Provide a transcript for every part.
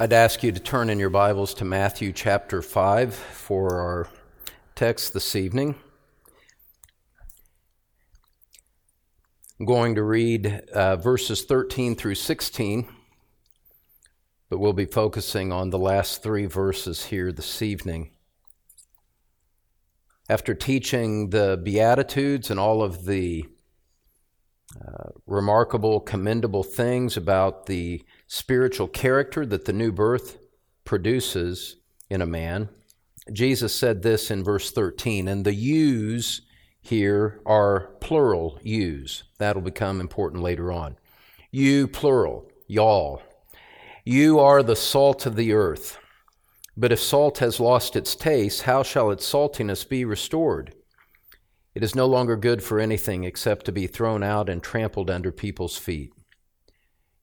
I'd ask you to turn in your Bibles to Matthew chapter 5 for our text this evening. I'm going to read uh, verses 13 through 16, but we'll be focusing on the last three verses here this evening. After teaching the Beatitudes and all of the uh, remarkable, commendable things about the spiritual character that the new birth produces in a man. Jesus said this in verse 13, and the yous here are plural yous. That'll become important later on. You, plural, y'all. You are the salt of the earth. But if salt has lost its taste, how shall its saltiness be restored? It is no longer good for anything except to be thrown out and trampled under people's feet.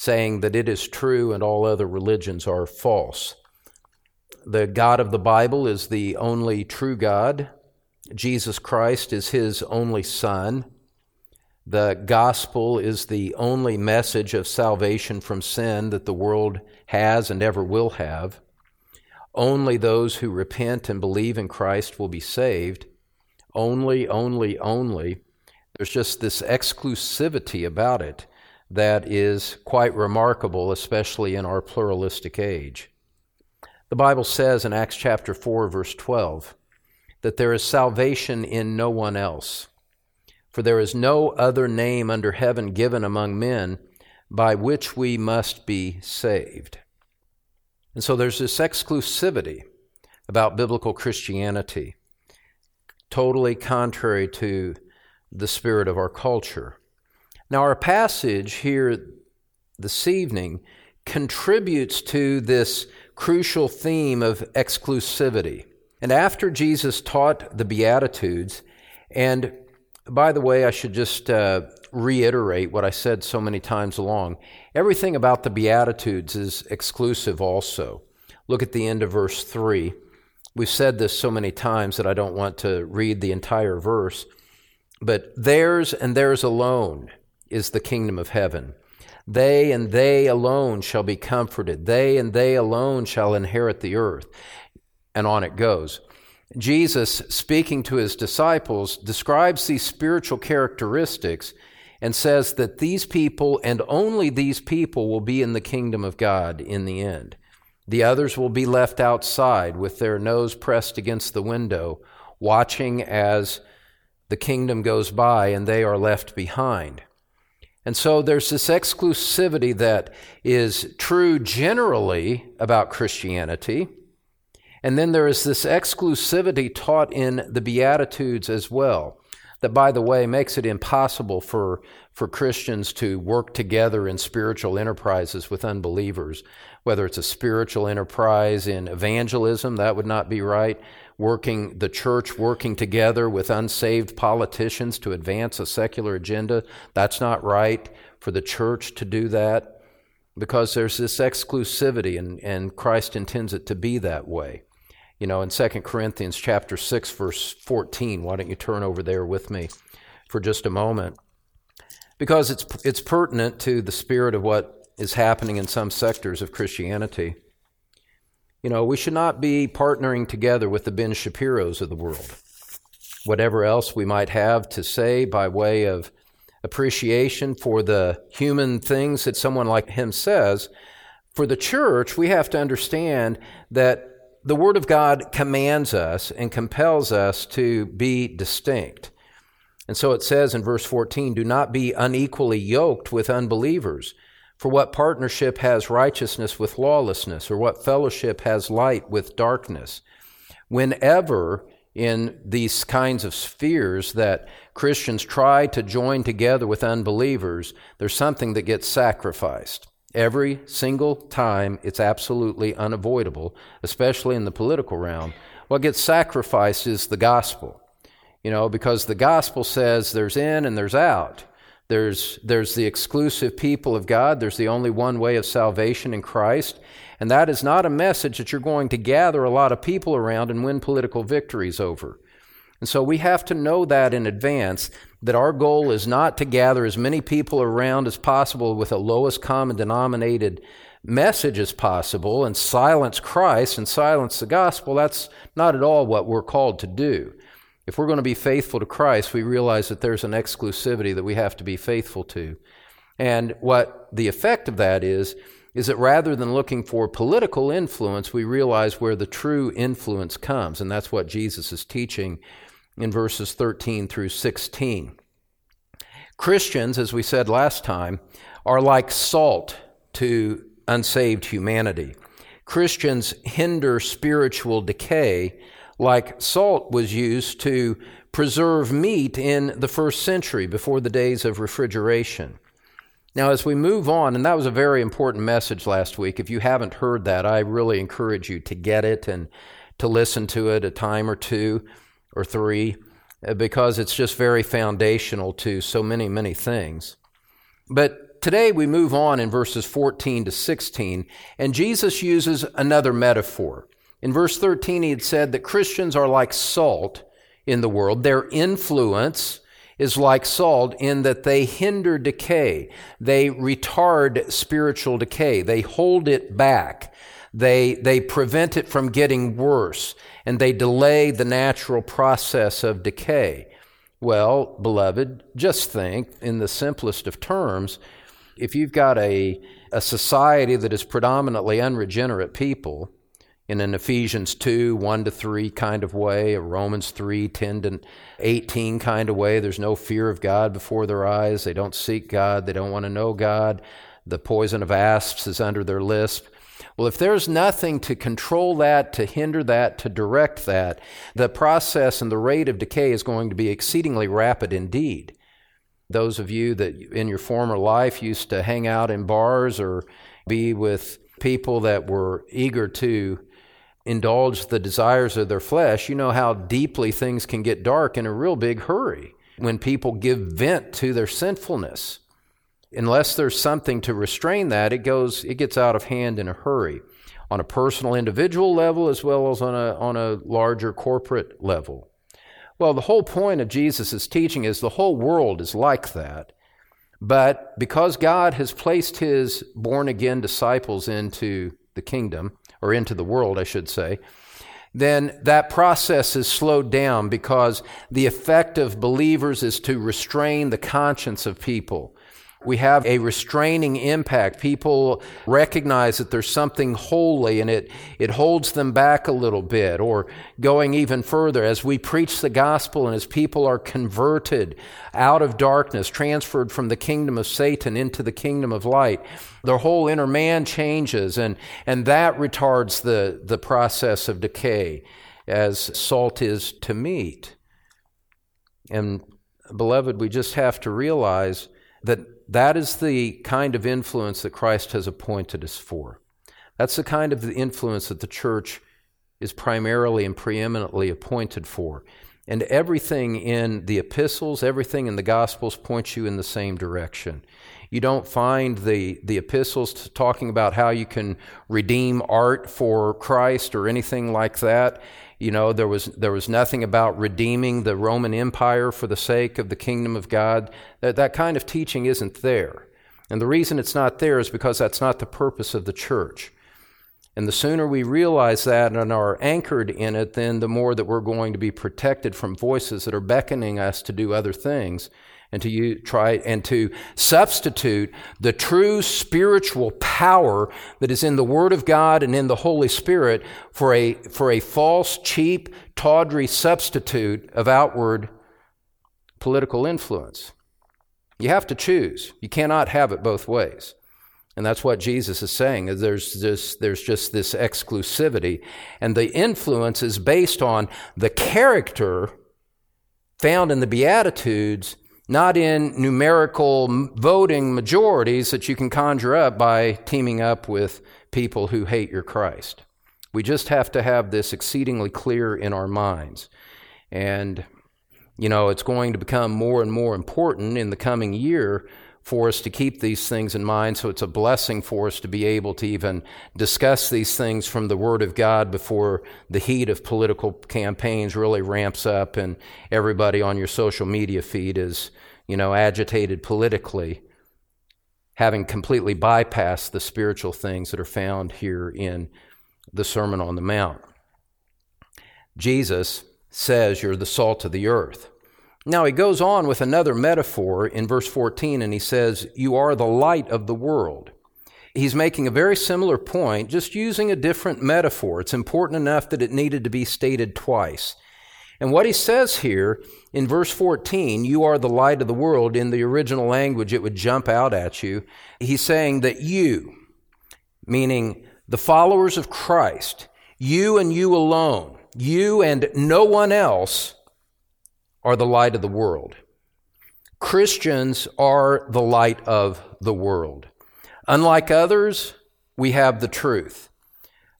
saying that it is true and all other religions are false. The God of the Bible is the only true God. Jesus Christ is his only Son. The gospel is the only message of salvation from sin that the world has and ever will have. Only those who repent and believe in Christ will be saved. Only, only, only. There's just this exclusivity about it that is quite remarkable, especially in our pluralistic age. The Bible says in Acts chapter 4, verse 12, that there is salvation in no one else. For there is no other name under heaven given among men by which we must be saved. And so there's this exclusivity about biblical Christianity, totally contrary to the spirit of our culture. Now, our passage here this evening contributes to this crucial theme of exclusivity. And after Jesus taught the Beatitudes, and by the way, I should just uh, reiterate what I said so many times along. Everything about the Beatitudes is exclusive also. Look at the end of verse 3. We've said this so many times that I don't want to read the entire verse. But theirs and theirs alone is the kingdom of heaven. They and they alone shall be comforted. They and they alone shall inherit the earth. And on it goes. Jesus, speaking to his disciples, describes these spiritual characteristics and says that these people and only these people will be in the kingdom of God in the end. The others will be left outside with their nose pressed against the window, watching as the kingdom goes by and they are left behind. And so there's this exclusivity that is true generally about Christianity. And then there is this exclusivity taught in the Beatitudes as well, that, by the way, makes it impossible for, for Christians to work together in spiritual enterprises with unbelievers. Whether it's a spiritual enterprise in evangelism, that would not be right working, the church working together with unsaved politicians to advance a secular agenda. That's not right for the church to do that because there's this exclusivity and, and Christ intends it to be that way. You know, in 2 Corinthians chapter 6 verse 14, why don't you turn over there with me for just a moment? Because it's it's pertinent to the spirit of what is happening in some sectors of Christianity. You know, we should not be partnering together with the Ben Shapiro's of the world. Whatever else we might have to say by way of appreciation for the human things that someone like him says, for the church, we have to understand that the Word of God commands us and compels us to be distinct. And so it says in verse 14, do not be unequally yoked with unbelievers. For what partnership has righteousness with lawlessness, or what fellowship has light with darkness? Whenever in these kinds of spheres that Christians try to join together with unbelievers, there's something that gets sacrificed. Every single time, it's absolutely unavoidable, especially in the political realm. What gets sacrificed is the gospel, you know, because the gospel says there's in and there's out. There's, there's the exclusive people of God. There's the only one way of salvation in Christ. And that is not a message that you're going to gather a lot of people around and win political victories over. And so we have to know that in advance that our goal is not to gather as many people around as possible with a lowest common denominated message as possible and silence Christ and silence the gospel. That's not at all what we're called to do. If we're going to be faithful to Christ, we realize that there's an exclusivity that we have to be faithful to. And what the effect of that is, is that rather than looking for political influence, we realize where the true influence comes. And that's what Jesus is teaching in verses 13 through 16. Christians, as we said last time, are like salt to unsaved humanity. Christians hinder spiritual decay like salt was used to preserve meat in the first century before the days of refrigeration. Now, as we move on, and that was a very important message last week. If you haven't heard that, I really encourage you to get it and to listen to it a time or two or three uh, because it's just very foundational to so many, many things. But today we move on in verses 14 to 16, and Jesus uses another metaphor. In verse 13, he had said that Christians are like salt in the world. Their influence is like salt in that they hinder decay. They retard spiritual decay. They hold it back. They, they prevent it from getting worse and they delay the natural process of decay. Well, beloved, just think in the simplest of terms if you've got a, a society that is predominantly unregenerate people, in an Ephesians 2, 1 to 3 kind of way, a Romans 3, 10 to 18 kind of way. There's no fear of God before their eyes. They don't seek God. They don't want to know God. The poison of asps is under their lisp. Well, if there's nothing to control that, to hinder that, to direct that, the process and the rate of decay is going to be exceedingly rapid indeed. Those of you that in your former life used to hang out in bars or be with people that were eager to indulge the desires of their flesh, you know how deeply things can get dark in a real big hurry when people give vent to their sinfulness. Unless there's something to restrain that, it goes it gets out of hand in a hurry on a personal individual level as well as on a on a larger corporate level. Well, the whole point of Jesus' teaching is the whole world is like that. But because God has placed his born again disciples into the kingdom, or into the world, I should say, then that process is slowed down because the effect of believers is to restrain the conscience of people we have a restraining impact. People recognize that there's something holy and it, it holds them back a little bit. Or going even further, as we preach the gospel and as people are converted out of darkness, transferred from the kingdom of Satan into the kingdom of light, their whole inner man changes and, and that retards the, the process of decay as salt is to meat. And beloved, we just have to realize that that is the kind of influence that Christ has appointed us for. That's the kind of influence that the church is primarily and preeminently appointed for. And everything in the epistles, everything in the gospels points you in the same direction. You don't find the, the epistles talking about how you can redeem art for Christ or anything like that. You know, there was, there was nothing about redeeming the Roman Empire for the sake of the kingdom of God. That, that kind of teaching isn't there. And the reason it's not there is because that's not the purpose of the church. And the sooner we realize that and are anchored in it, then the more that we're going to be protected from voices that are beckoning us to do other things and to try and to substitute the true spiritual power that is in the Word of God and in the Holy Spirit for a, for a false, cheap, tawdry substitute of outward political influence. You have to choose. You cannot have it both ways. And that's what Jesus is saying. Is there's just, there's just this exclusivity. And the influence is based on the character found in the Beatitudes not in numerical voting majorities that you can conjure up by teaming up with people who hate your Christ. We just have to have this exceedingly clear in our minds. And, you know, it's going to become more and more important in the coming year for us to keep these things in mind. So it's a blessing for us to be able to even discuss these things from the Word of God before the heat of political campaigns really ramps up and everybody on your social media feed is, you know, agitated politically, having completely bypassed the spiritual things that are found here in the Sermon on the Mount. Jesus says you're the salt of the earth. Now, he goes on with another metaphor in verse 14, and he says, You are the light of the world. He's making a very similar point, just using a different metaphor. It's important enough that it needed to be stated twice. And what he says here in verse 14, you are the light of the world, in the original language, it would jump out at you. He's saying that you, meaning the followers of Christ, you and you alone, you and no one else, are the light of the world. Christians are the light of the world. Unlike others, we have the truth.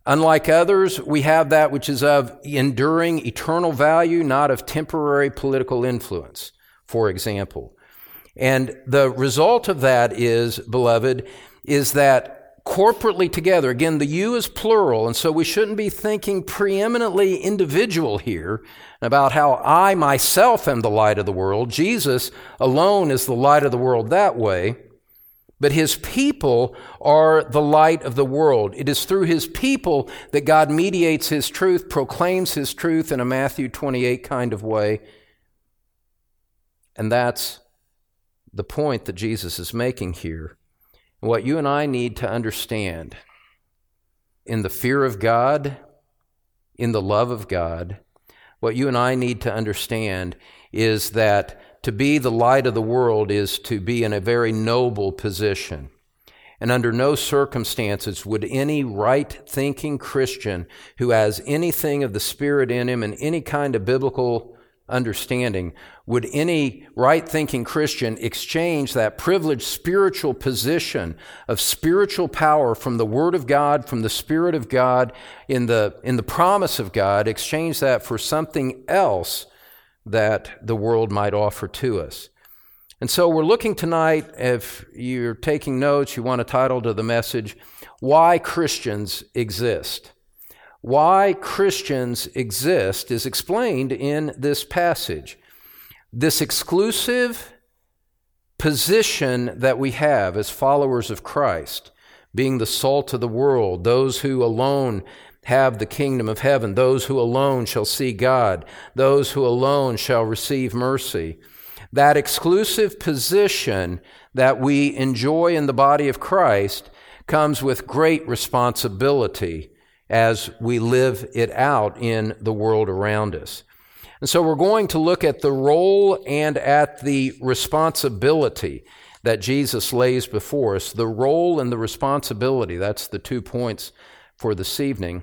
Unlike others, we have that which is of enduring eternal value, not of temporary political influence, for example. And the result of that is, beloved, is that corporately together. Again, the you is plural, and so we shouldn't be thinking preeminently individual here about how I myself am the light of the world. Jesus alone is the light of the world that way. But his people are the light of the world. It is through his people that God mediates his truth, proclaims his truth in a Matthew 28 kind of way. And that's the point that Jesus is making here. What you and I need to understand in the fear of God, in the love of God, what you and I need to understand is that to be the light of the world is to be in a very noble position. And under no circumstances would any right thinking Christian who has anything of the Spirit in him and any kind of biblical understanding, would any right thinking Christian exchange that privileged spiritual position of spiritual power from the Word of God, from the Spirit of God, in the, in the promise of God, exchange that for something else that the world might offer to us? And so we're looking tonight, if you're taking notes, you want a title to the message, Why Christians Exist. Why Christians exist is explained in this passage. This exclusive position that we have as followers of Christ, being the salt of the world, those who alone have the kingdom of heaven, those who alone shall see God, those who alone shall receive mercy. That exclusive position that we enjoy in the body of Christ comes with great responsibility as we live it out in the world around us. And so we're going to look at the role and at the responsibility that Jesus lays before us. The role and the responsibility, that's the two points for this evening.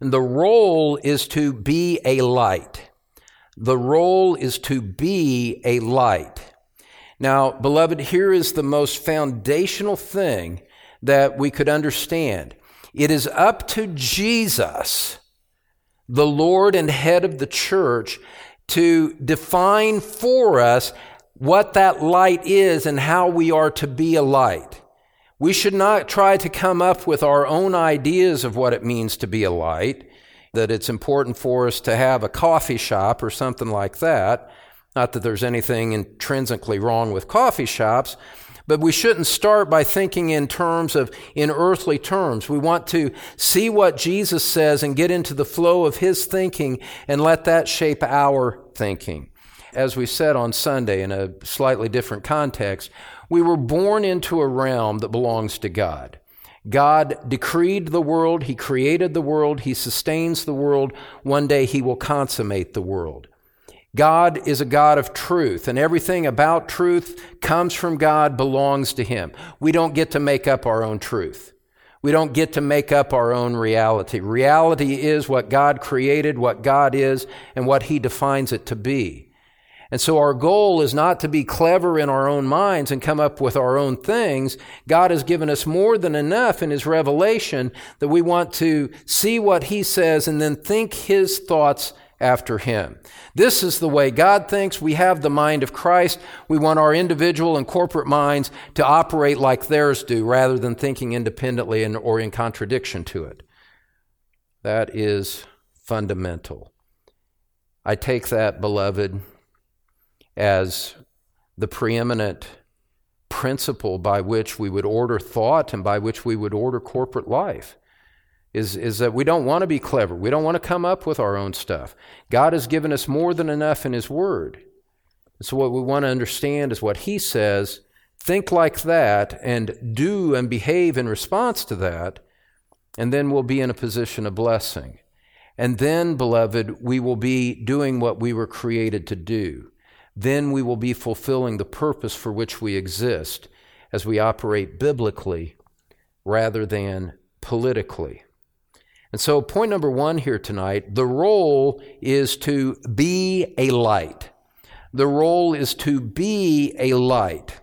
And the role is to be a light. The role is to be a light. Now, beloved, here is the most foundational thing that we could understand. It is up to Jesus, the Lord and head of the church, to define for us what that light is and how we are to be a light. We should not try to come up with our own ideas of what it means to be a light, that it's important for us to have a coffee shop or something like that. Not that there's anything intrinsically wrong with coffee shops, but we shouldn't start by thinking in terms of, in earthly terms. We want to see what Jesus says and get into the flow of his thinking and let that shape our thinking. As we said on Sunday in a slightly different context, we were born into a realm that belongs to God. God decreed the world, He created the world, He sustains the world. One day He will consummate the world. God is a God of truth, and everything about truth comes from God, belongs to Him. We don't get to make up our own truth. We don't get to make up our own reality. Reality is what God created, what God is, and what He defines it to be. And so our goal is not to be clever in our own minds and come up with our own things. God has given us more than enough in His revelation that we want to see what He says and then think His thoughts after Him. This is the way God thinks. We have the mind of Christ. We want our individual and corporate minds to operate like theirs do rather than thinking independently and, or in contradiction to it. That is fundamental. I take that, beloved, as the preeminent principle by which we would order thought and by which we would order corporate life. Is, is that we don't want to be clever. We don't want to come up with our own stuff. God has given us more than enough in His Word. So, what we want to understand is what He says, think like that, and do and behave in response to that, and then we'll be in a position of blessing. And then, beloved, we will be doing what we were created to do then we will be fulfilling the purpose for which we exist as we operate biblically rather than politically. And so, point number one here tonight the role is to be a light. The role is to be a light.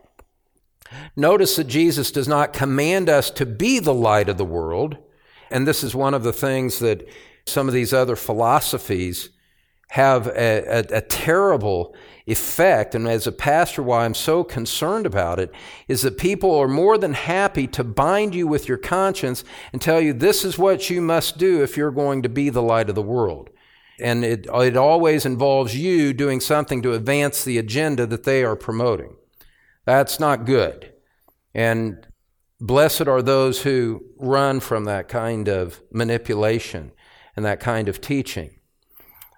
Notice that Jesus does not command us to be the light of the world. And this is one of the things that some of these other philosophies have a, a, a terrible effect, and as a pastor, why I'm so concerned about it, is that people are more than happy to bind you with your conscience and tell you this is what you must do if you're going to be the light of the world. And it, it always involves you doing something to advance the agenda that they are promoting. That's not good. And blessed are those who run from that kind of manipulation and that kind of teaching.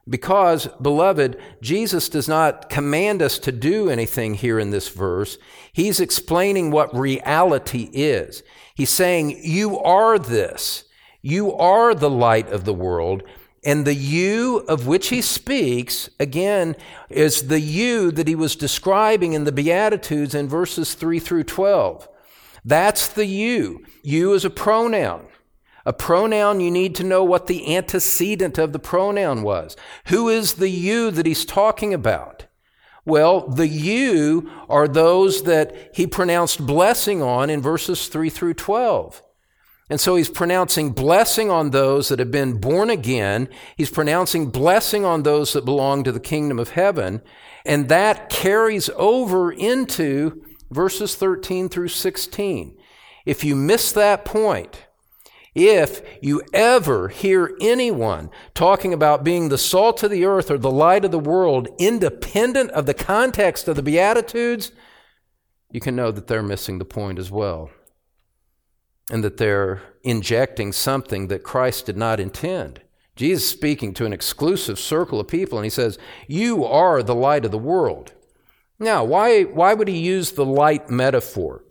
Because, beloved, Jesus does not command us to do anything here in this verse. He's explaining what reality is. He's saying, You are this. You are the light of the world. And the you of which he speaks, again, is the you that he was describing in the Beatitudes in verses 3 through 12. That's the you. You is a pronoun. A pronoun, you need to know what the antecedent of the pronoun was. Who is the you that he's talking about? Well, the you are those that he pronounced blessing on in verses 3 through 12. And so he's pronouncing blessing on those that have been born again. He's pronouncing blessing on those that belong to the kingdom of heaven. And that carries over into verses 13 through 16. If you miss that point, if you ever hear anyone talking about being the salt of the earth or the light of the world, independent of the context of the Beatitudes, you can know that they're missing the point as well. And that they're injecting something that Christ did not intend. Jesus is speaking to an exclusive circle of people, and he says, You are the light of the world. Now, why, why would he use the light metaphor?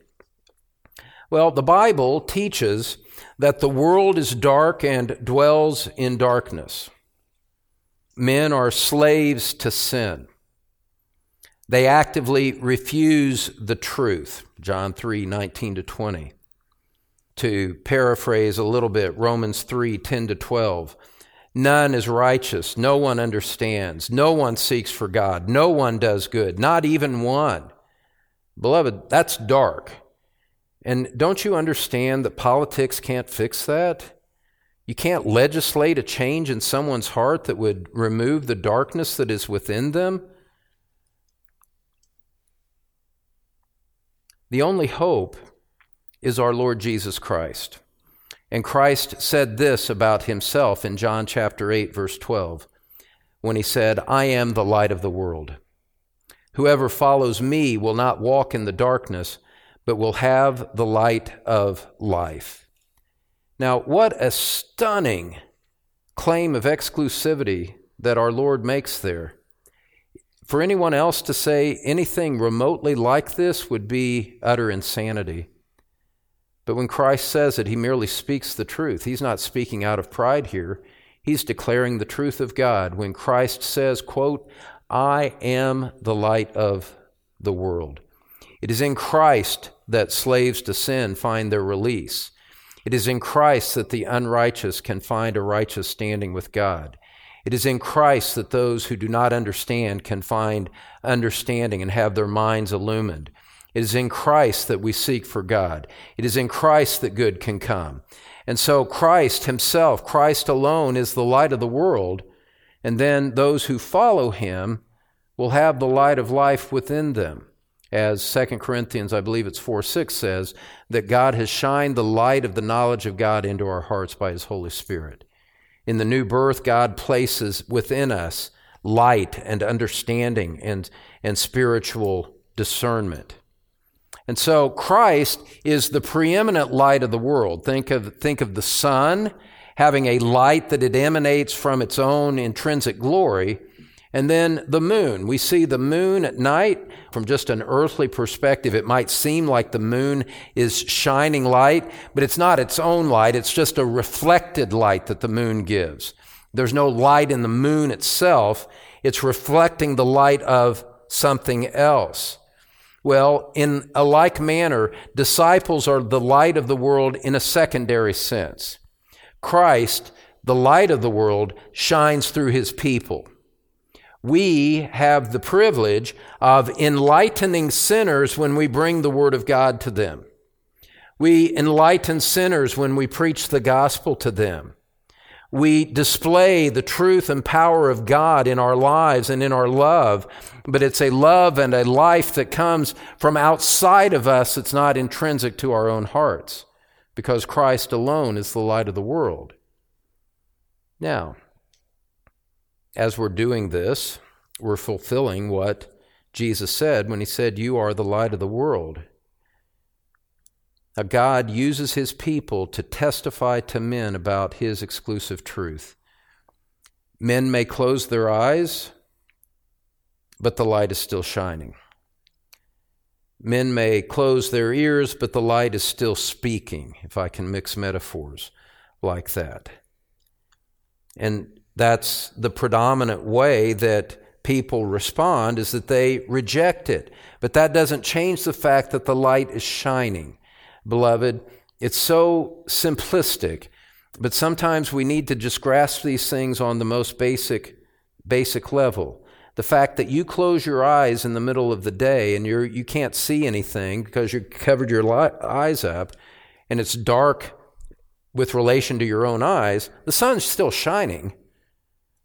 Well, the Bible teaches that the world is dark and dwells in darkness. Men are slaves to sin. They actively refuse the truth. John 3 19 to 20. To paraphrase a little bit, Romans 3 10 to 12. None is righteous. No one understands. No one seeks for God. No one does good. Not even one. Beloved, that's dark. And don't you understand that politics can't fix that? You can't legislate a change in someone's heart that would remove the darkness that is within them. The only hope is our Lord Jesus Christ. And Christ said this about himself in John chapter 8, verse 12, when he said, I am the light of the world. Whoever follows me will not walk in the darkness but will have the light of life. Now, what a stunning claim of exclusivity that our Lord makes there. For anyone else to say anything remotely like this would be utter insanity. But when Christ says it, he merely speaks the truth. He's not speaking out of pride here. He's declaring the truth of God. When Christ says, quote, I am the light of the world. It is in Christ that slaves to sin find their release. It is in Christ that the unrighteous can find a righteous standing with God. It is in Christ that those who do not understand can find understanding and have their minds illumined. It is in Christ that we seek for God. It is in Christ that good can come. And so Christ himself, Christ alone, is the light of the world. And then those who follow him will have the light of life within them. As 2 Corinthians, I believe it's 4 6 says, that God has shined the light of the knowledge of God into our hearts by his Holy Spirit. In the new birth, God places within us light and understanding and, and spiritual discernment. And so Christ is the preeminent light of the world. Think of, think of the sun having a light that it emanates from its own intrinsic glory. And then the moon. We see the moon at night from just an earthly perspective. It might seem like the moon is shining light, but it's not its own light. It's just a reflected light that the moon gives. There's no light in the moon itself. It's reflecting the light of something else. Well, in a like manner, disciples are the light of the world in a secondary sense. Christ, the light of the world, shines through his people we have the privilege of enlightening sinners when we bring the Word of God to them. We enlighten sinners when we preach the gospel to them. We display the truth and power of God in our lives and in our love, but it's a love and a life that comes from outside of us. It's not intrinsic to our own hearts because Christ alone is the light of the world. Now, as we're doing this, we're fulfilling what Jesus said when he said, You are the light of the world. Now, God uses his people to testify to men about his exclusive truth. Men may close their eyes, but the light is still shining. Men may close their ears, but the light is still speaking, if I can mix metaphors like that. And that's the predominant way that people respond is that they reject it. But that doesn't change the fact that the light is shining. Beloved, it's so simplistic, but sometimes we need to just grasp these things on the most basic basic level. The fact that you close your eyes in the middle of the day and you're you can't see anything because you covered your li- eyes up and it's dark with relation to your own eyes, the sun's still shining.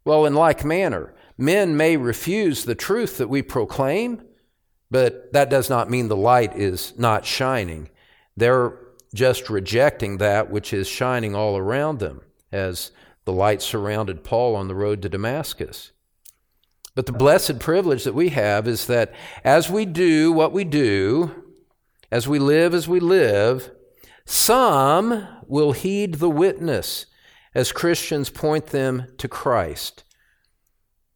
Well, in like manner, men may refuse the truth that we proclaim, but that does not mean the light is not shining. They're just rejecting that which is shining all around them, as the light surrounded Paul on the road to Damascus. But the blessed privilege that we have is that as we do what we do, as we live as we live, some will heed the witness as Christians point them to Christ.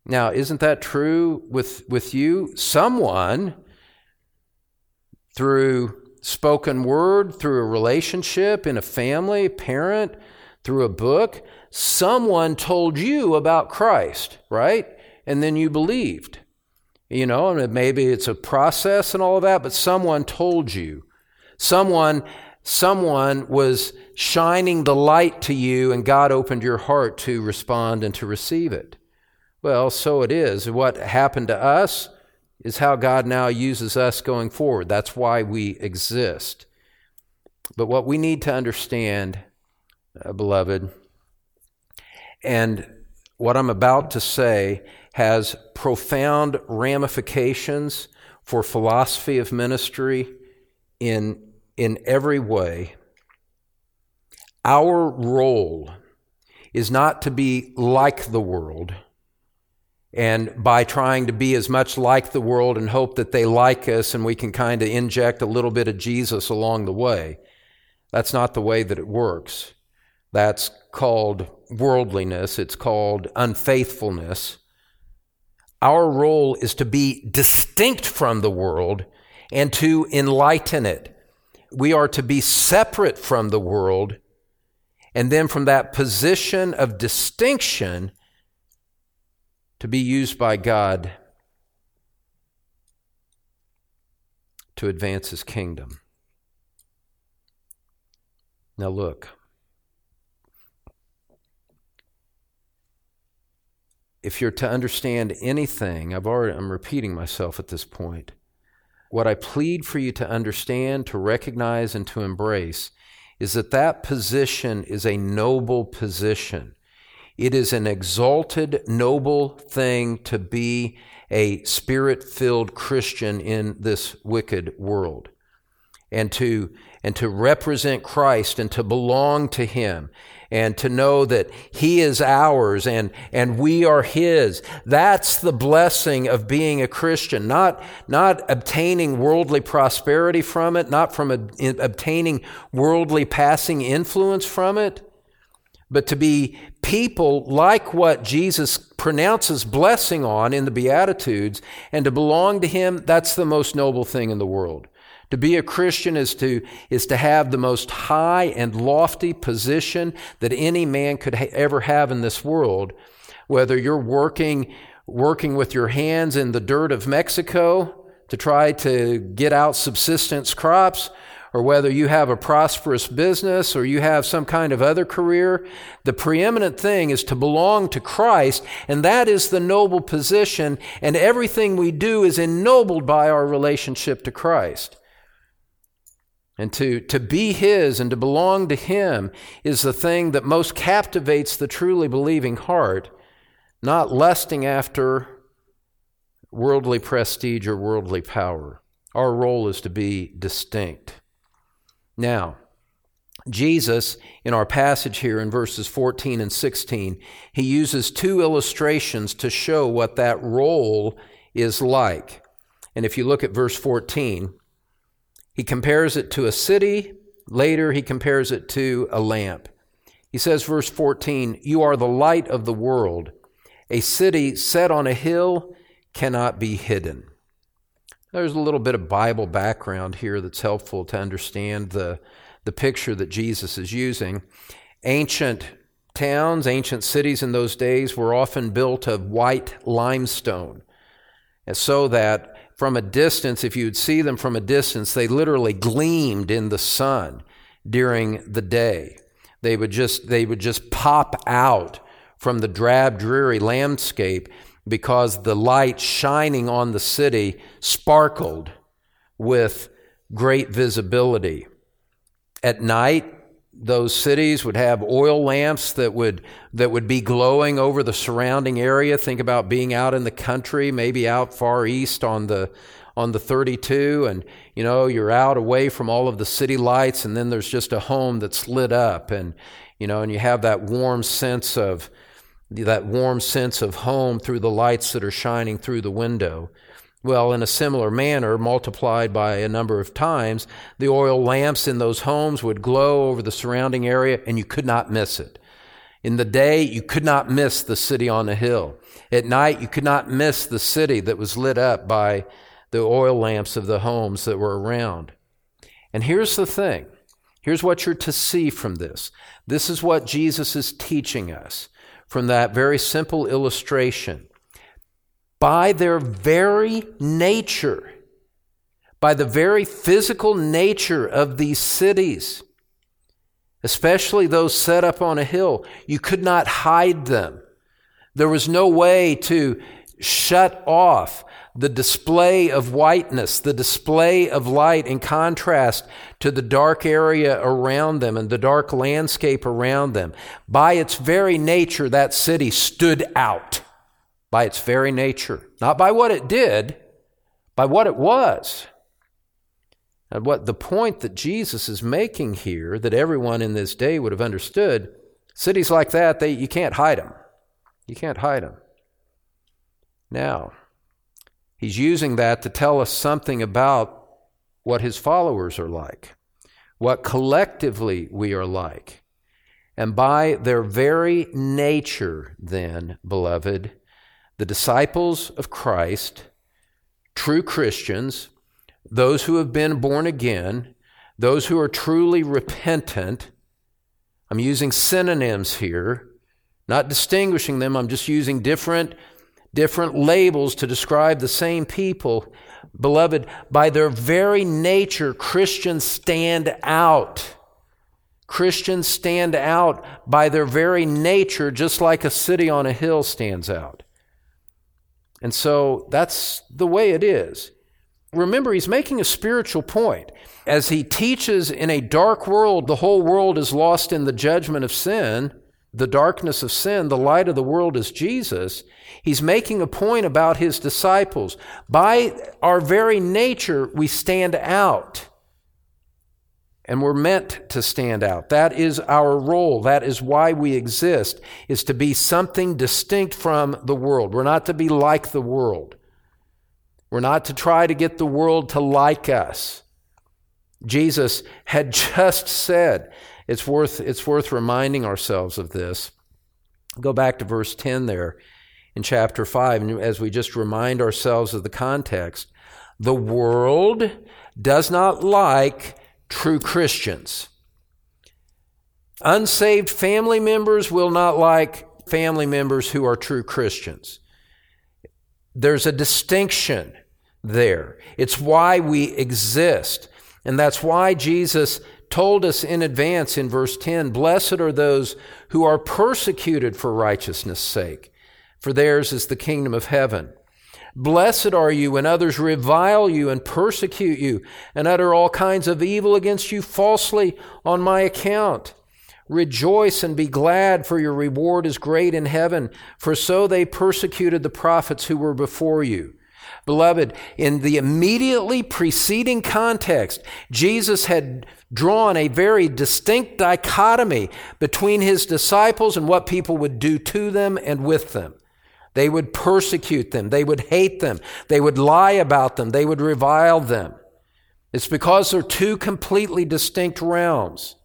Now, isn't that true with, with you? Someone, through spoken word, through a relationship in a family, parent, through a book, someone told you about Christ, right? And then you believed. You know, and maybe it's a process and all of that, but someone told you. Someone someone was shining the light to you and God opened your heart to respond and to receive it. Well, so it is. What happened to us is how God now uses us going forward. That's why we exist. But what we need to understand, uh, beloved, and what I'm about to say has profound ramifications for philosophy of ministry in in every way, our role is not to be like the world. And by trying to be as much like the world and hope that they like us and we can kind of inject a little bit of Jesus along the way, that's not the way that it works. That's called worldliness, it's called unfaithfulness. Our role is to be distinct from the world and to enlighten it we are to be separate from the world. And then from that position of distinction, to be used by God to advance his kingdom. Now, look. if you're to understand anything, I've already, I'm repeating myself at this point. What I plead for you to understand, to recognize, and to embrace is that that position is a noble position. It is an exalted, noble thing to be a spirit filled Christian in this wicked world and to, and to represent Christ and to belong to Him and to know that He is ours and, and we are His. That's the blessing of being a Christian, not, not obtaining worldly prosperity from it, not from a, obtaining worldly passing influence from it, but to be people like what Jesus pronounces blessing on in the Beatitudes and to belong to Him, that's the most noble thing in the world. To be a Christian is to, is to have the most high and lofty position that any man could ha- ever have in this world. Whether you're working, working with your hands in the dirt of Mexico to try to get out subsistence crops, or whether you have a prosperous business or you have some kind of other career, the preeminent thing is to belong to Christ, and that is the noble position, and everything we do is ennobled by our relationship to Christ. And to, to be His and to belong to Him is the thing that most captivates the truly believing heart, not lusting after worldly prestige or worldly power. Our role is to be distinct. Now, Jesus, in our passage here in verses 14 and 16, he uses two illustrations to show what that role is like. And if you look at verse 14, he compares it to a city. Later, he compares it to a lamp. He says, verse 14, You are the light of the world. A city set on a hill cannot be hidden. There's a little bit of Bible background here that's helpful to understand the, the picture that Jesus is using. Ancient towns, ancient cities in those days were often built of white limestone, and so that from a distance, if you'd see them from a distance, they literally gleamed in the sun during the day. They would just, they would just pop out from the drab, dreary landscape because the light shining on the city sparkled with great visibility. At night, those cities would have oil lamps that would that would be glowing over the surrounding area. Think about being out in the country maybe out far east on the on the 32 and you know you're out away from all of the city lights and then there's just a home that's lit up and you know and you have that warm sense of that warm sense of home through the lights that are shining through the window well, in a similar manner, multiplied by a number of times, the oil lamps in those homes would glow over the surrounding area and you could not miss it. In the day, you could not miss the city on the hill. At night, you could not miss the city that was lit up by the oil lamps of the homes that were around. And here's the thing. Here's what you're to see from this. This is what Jesus is teaching us from that very simple illustration by their very nature, by the very physical nature of these cities, especially those set up on a hill, you could not hide them. There was no way to shut off the display of whiteness, the display of light in contrast to the dark area around them and the dark landscape around them. By its very nature, that city stood out by its very nature, not by what it did, by what it was. And what the point that Jesus is making here, that everyone in this day would have understood, cities like that, they, you can't hide them. You can't hide them. Now, he's using that to tell us something about what his followers are like, what collectively we are like. And by their very nature, then, beloved, the disciples of Christ, true Christians, those who have been born again, those who are truly repentant. I'm using synonyms here, not distinguishing them. I'm just using different, different labels to describe the same people. Beloved, by their very nature, Christians stand out. Christians stand out by their very nature, just like a city on a hill stands out. And so that's the way it is. Remember, he's making a spiritual point. As he teaches in a dark world, the whole world is lost in the judgment of sin, the darkness of sin, the light of the world is Jesus. He's making a point about his disciples. By our very nature, we stand out. And we're meant to stand out. That is our role. That is why we exist, is to be something distinct from the world. We're not to be like the world. We're not to try to get the world to like us. Jesus had just said, it's worth, it's worth reminding ourselves of this. Go back to verse 10 there in chapter 5, and as we just remind ourselves of the context, the world does not like true Christians. Unsaved family members will not like family members who are true Christians. There's a distinction there. It's why we exist. And that's why Jesus told us in advance in verse 10 Blessed are those who are persecuted for righteousness' sake, for theirs is the kingdom of heaven. Blessed are you when others revile you and persecute you and utter all kinds of evil against you falsely on my account. Rejoice and be glad, for your reward is great in heaven, for so they persecuted the prophets who were before you. Beloved, in the immediately preceding context, Jesus had drawn a very distinct dichotomy between his disciples and what people would do to them and with them. They would persecute them. They would hate them. They would lie about them. They would revile them. It's because they're two completely distinct realms,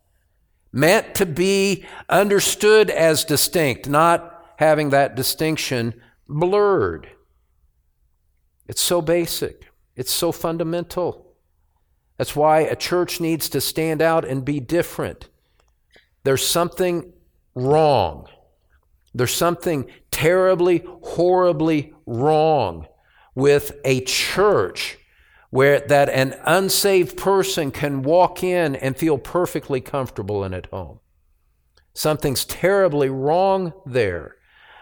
meant to be understood as distinct, not having that distinction blurred. It's so basic, it's so fundamental. That's why a church needs to stand out and be different. There's something wrong. There's something terribly, horribly wrong with a church where that an unsaved person can walk in and feel perfectly comfortable and at home. Something's terribly wrong there.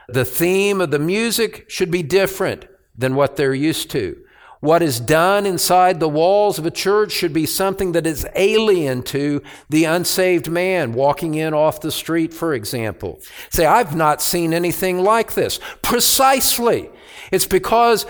The theme of the music should be different than what they're used to. What is done inside the walls of a church should be something that is alien to the unsaved man walking in off the street, for example. Say, I've not seen anything like this. Precisely. It's because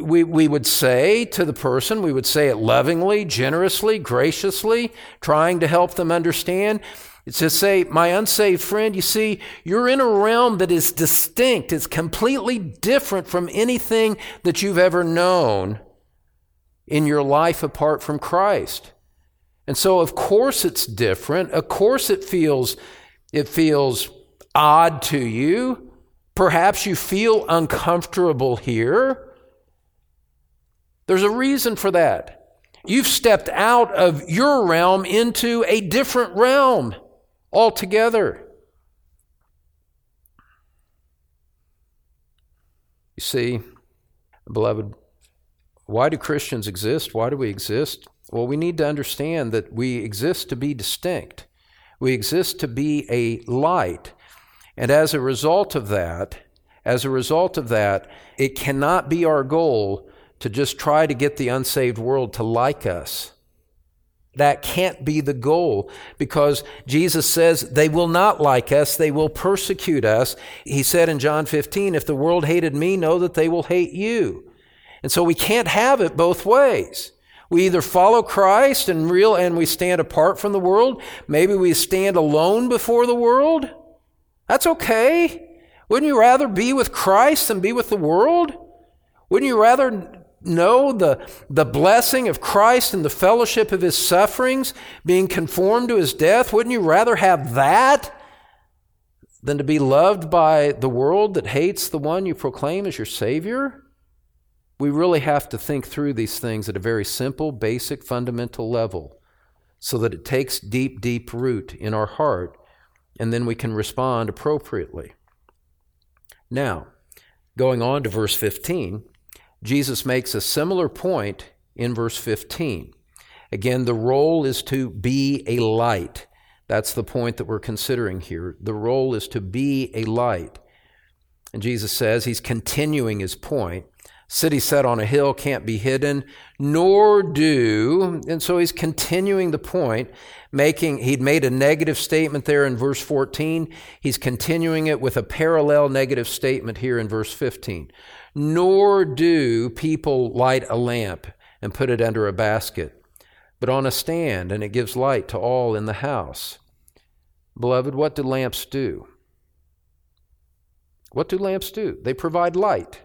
we, we would say to the person, we would say it lovingly, generously, graciously, trying to help them understand. It's to say, my unsaved friend, you see, you're in a realm that is distinct. It's completely different from anything that you've ever known in your life apart from Christ. And so, of course, it's different. Of course, it feels, it feels odd to you. Perhaps you feel uncomfortable here. There's a reason for that. You've stepped out of your realm into a different realm altogether. You see, beloved, why do Christians exist? Why do we exist? Well, we need to understand that we exist to be distinct. We exist to be a light. And as a result of that, as a result of that, it cannot be our goal to just try to get the unsaved world to like us. That can't be the goal because Jesus says they will not like us, they will persecute us. He said in John 15, if the world hated me, know that they will hate you. And so we can't have it both ways. We either follow Christ and real and we stand apart from the world, maybe we stand alone before the world. That's okay. Wouldn't you rather be with Christ than be with the world? Wouldn't you rather know the, the blessing of Christ and the fellowship of his sufferings, being conformed to his death? Wouldn't you rather have that than to be loved by the world that hates the one you proclaim as your Savior? We really have to think through these things at a very simple, basic, fundamental level so that it takes deep, deep root in our heart and then we can respond appropriately. Now, going on to verse 15. Jesus makes a similar point in verse 15. Again, the role is to be a light. That's the point that we're considering here. The role is to be a light. And Jesus says, he's continuing his point. City set on a hill can't be hidden, nor do, and so he's continuing the point, making, he'd made a negative statement there in verse 14. He's continuing it with a parallel negative statement here in verse 15. Nor do people light a lamp and put it under a basket, but on a stand, and it gives light to all in the house. Beloved, what do lamps do? What do lamps do? They provide light.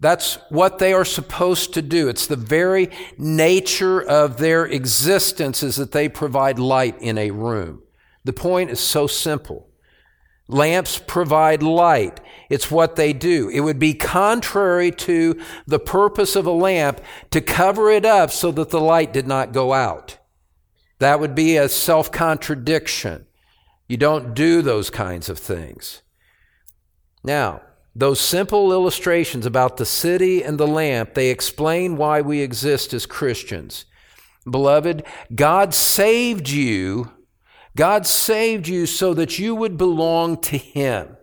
That's what they are supposed to do. It's the very nature of their existence is that they provide light in a room. The point is so simple. Lamps provide light. It's what they do. It would be contrary to the purpose of a lamp to cover it up so that the light did not go out. That would be a self contradiction. You don't do those kinds of things. Now, those simple illustrations about the city and the lamp, they explain why we exist as Christians. Beloved, God saved you. God saved you so that you would belong to Him.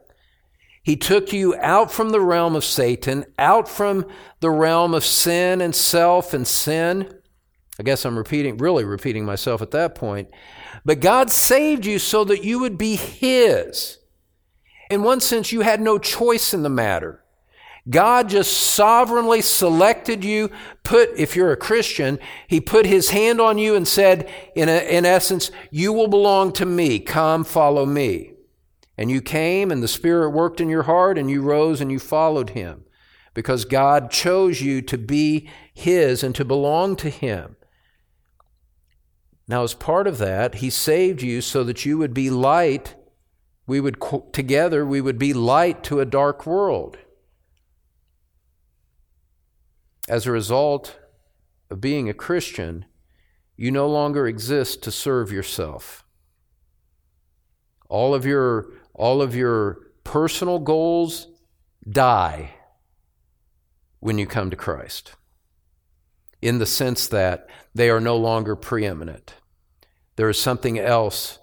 He took you out from the realm of Satan, out from the realm of sin and self and sin. I guess I'm repeating, really repeating myself at that point. But God saved you so that you would be His. In one sense, you had no choice in the matter. God just sovereignly selected you, put, if you're a Christian, He put His hand on you and said, in, a, in essence, you will belong to me. Come, follow me. And you came and the Spirit worked in your heart and you rose and you followed Him because God chose you to be His and to belong to Him. Now, as part of that, He saved you so that you would be light we would together we would be light to a dark world. As a result of being a christian you no longer exist to serve yourself. All of your all of your personal goals die when you come to Christ in the sense that they are no longer preeminent. There is something else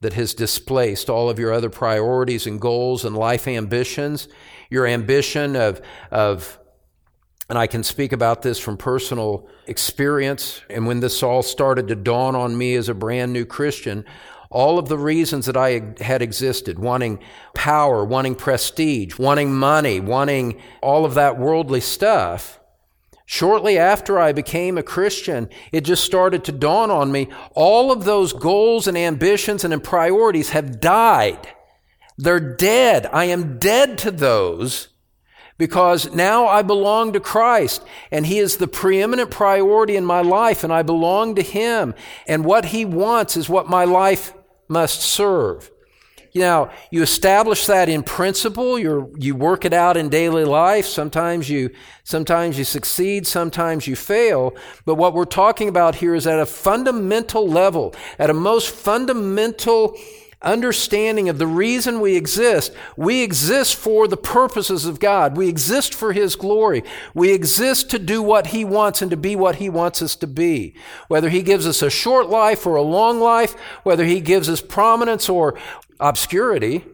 that has displaced all of your other priorities and goals and life ambitions. Your ambition of, of, and I can speak about this from personal experience. And when this all started to dawn on me as a brand new Christian, all of the reasons that I had existed, wanting power, wanting prestige, wanting money, wanting all of that worldly stuff, Shortly after I became a Christian, it just started to dawn on me all of those goals and ambitions and priorities have died. They're dead. I am dead to those because now I belong to Christ and He is the preeminent priority in my life and I belong to Him. And what He wants is what my life must serve. Now, you establish that in principle, you you work it out in daily life. Sometimes you, sometimes you succeed, sometimes you fail. But what we're talking about here is at a fundamental level, at a most fundamental understanding of the reason we exist. We exist for the purposes of God. We exist for His glory. We exist to do what He wants and to be what He wants us to be. Whether He gives us a short life or a long life, whether He gives us prominence or obscurity,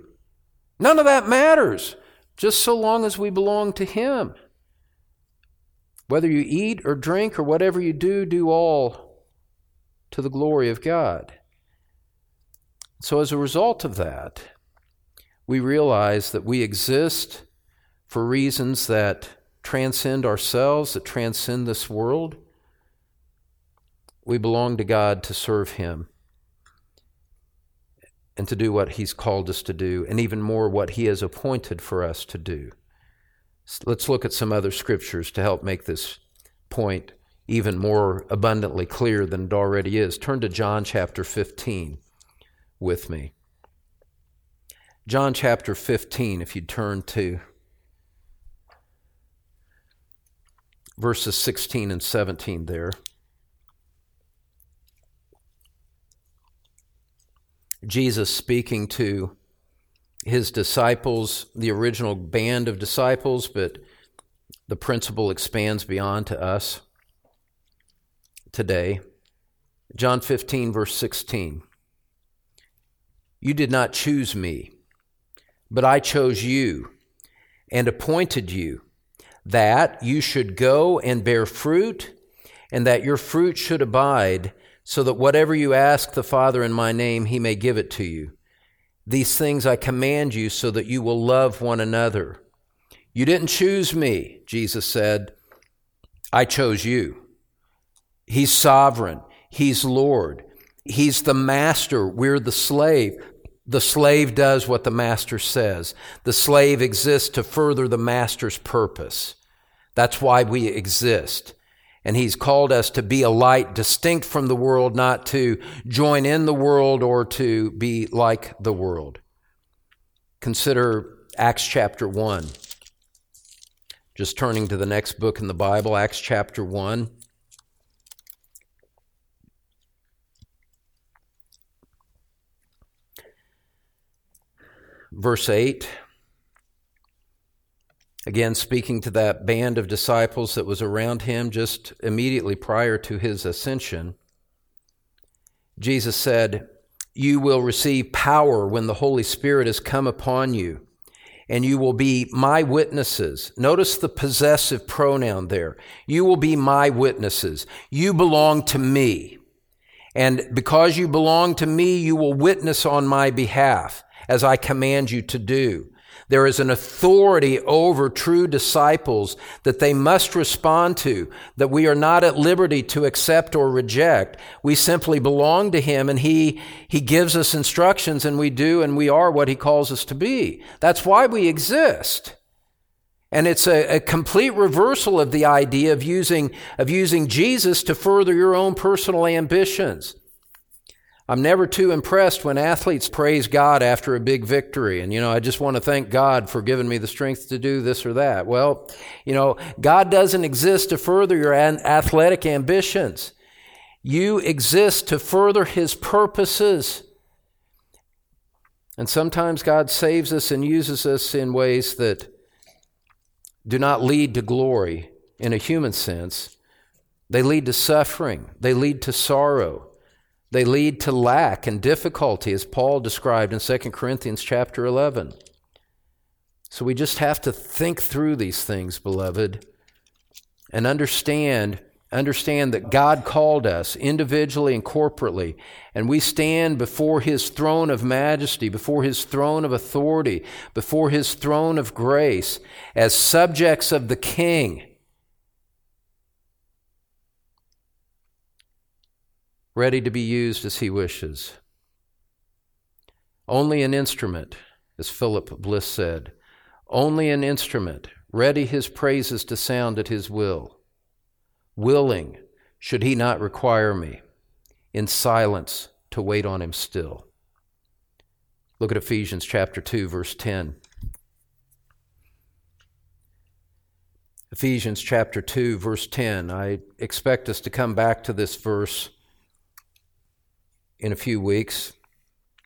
none of that matters, just so long as we belong to Him. Whether you eat or drink or whatever you do, do all to the glory of God. So, as a result of that, we realize that we exist for reasons that transcend ourselves, that transcend this world. We belong to God to serve Him and to do what He's called us to do, and even more, what He has appointed for us to do. Let's look at some other scriptures to help make this point even more abundantly clear than it already is. Turn to John chapter 15 with me. John chapter 15, if you turn to verses 16 and 17 there. Jesus speaking to his disciples, the original band of disciples, but the principle expands beyond to us today. John 15, verse 16. You did not choose me, but I chose you and appointed you that you should go and bear fruit, and that your fruit should abide, so that whatever you ask the Father in my name, he may give it to you. These things I command you so that you will love one another. You didn't choose me, Jesus said. I chose you. He's sovereign. He's Lord. He's the master. We're the slave. The slave does what the master says. The slave exists to further the master's purpose. That's why we exist. And he's called us to be a light distinct from the world, not to join in the world or to be like the world. Consider Acts chapter 1. Just turning to the next book in the Bible, Acts chapter 1. Verse 8. Again, speaking to that band of disciples that was around him just immediately prior to his ascension, Jesus said, You will receive power when the Holy Spirit has come upon you, and you will be my witnesses. Notice the possessive pronoun there. You will be my witnesses. You belong to me. And because you belong to me, you will witness on my behalf as I command you to do. There is an authority over true disciples that they must respond to, that we are not at liberty to accept or reject. We simply belong to Him and He, He gives us instructions and we do and we are what He calls us to be. That's why we exist. And it's a, a, complete reversal of the idea of using, of using Jesus to further your own personal ambitions. I'm never too impressed when athletes praise God after a big victory. And, you know, I just want to thank God for giving me the strength to do this or that. Well, you know, God doesn't exist to further your athletic ambitions. You exist to further His purposes. And sometimes God saves us and uses us in ways that do not lead to glory in a human sense. They lead to suffering, they lead to sorrow. They lead to lack and difficulty, as Paul described in 2 Corinthians chapter 11. So we just have to think through these things, beloved, and understand understand that God called us individually and corporately, and we stand before His throne of majesty, before His throne of authority, before His throne of grace, as subjects of the King. Ready to be used as he wishes. Only an instrument, as Philip Bliss said, only an instrument, ready his praises to sound at his will. Willing, should he not require me, in silence to wait on him still. Look at Ephesians chapter 2, verse 10. Ephesians chapter 2, verse 10. I expect us to come back to this verse in a few weeks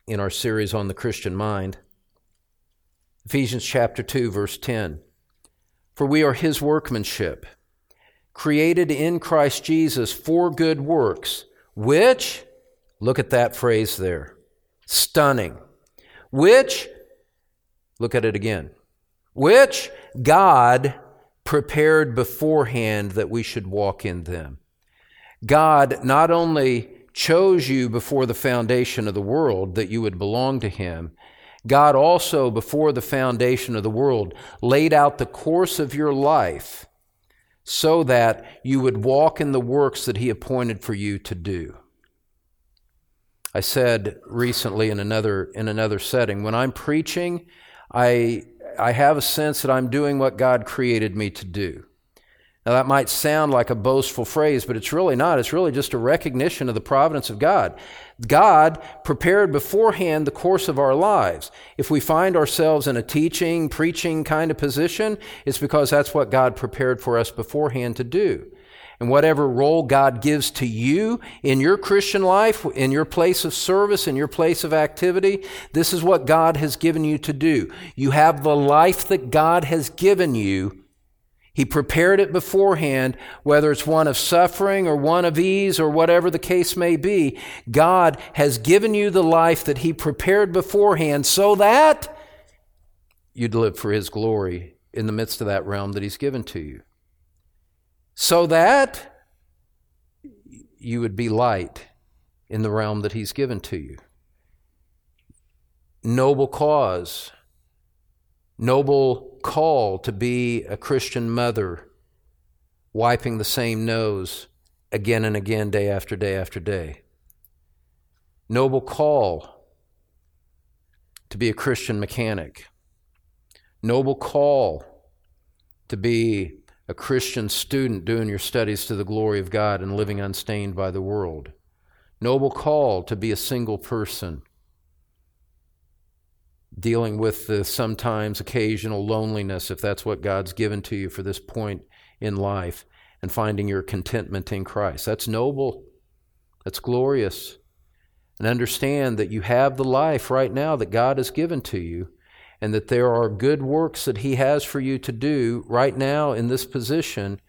in our series on the Christian mind. Ephesians chapter 2, verse 10. For we are his workmanship, created in Christ Jesus for good works, which, look at that phrase there, stunning, which, look at it again, which God prepared beforehand that we should walk in them. God not only chose you before the foundation of the world that you would belong to Him, God also, before the foundation of the world, laid out the course of your life so that you would walk in the works that He appointed for you to do. I said recently in another, in another setting, when I'm preaching, I, I have a sense that I'm doing what God created me to do. Now, that might sound like a boastful phrase, but it's really not. It's really just a recognition of the providence of God. God prepared beforehand the course of our lives. If we find ourselves in a teaching, preaching kind of position, it's because that's what God prepared for us beforehand to do. And whatever role God gives to you in your Christian life, in your place of service, in your place of activity, this is what God has given you to do. You have the life that God has given you he prepared it beforehand, whether it's one of suffering or one of ease or whatever the case may be. God has given you the life that He prepared beforehand so that you'd live for His glory in the midst of that realm that He's given to you. So that you would be light in the realm that He's given to you. Noble cause, noble call to be a Christian mother, wiping the same nose again and again, day after day after day. Noble call to be a Christian mechanic. Noble call to be a Christian student doing your studies to the glory of God and living unstained by the world. Noble call to be a single person, dealing with the sometimes occasional loneliness, if that's what God's given to you for this point in life, and finding your contentment in Christ. That's noble. That's glorious. And understand that you have the life right now that God has given to you and that there are good works that He has for you to do right now in this position,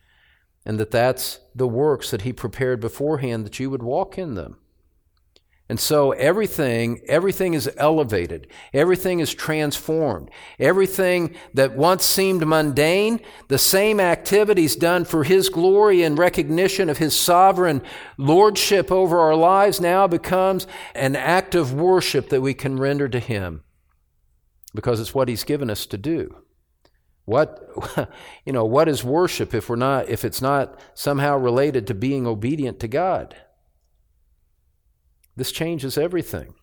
and that that's the works that He prepared beforehand that you would walk in them. And so everything, everything is elevated. Everything is transformed. Everything that once seemed mundane, the same activities done for His glory and recognition of His sovereign lordship over our lives now becomes an act of worship that we can render to Him because it's what he's given us to do. What you know, what is worship if we're not if it's not somehow related to being obedient to God? This changes everything.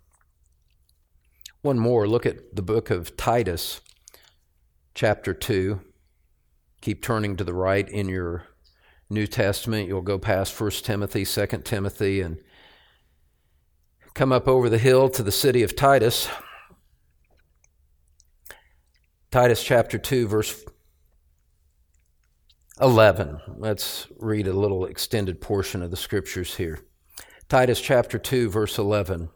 One more, look at the book of Titus, chapter 2. Keep turning to the right in your New Testament. You'll go past 1 Timothy, 2 Timothy, and come up over the hill to the city of Titus. Titus chapter 2, verse 11. Let's read a little extended portion of the scriptures here. Titus chapter 2, verse 11.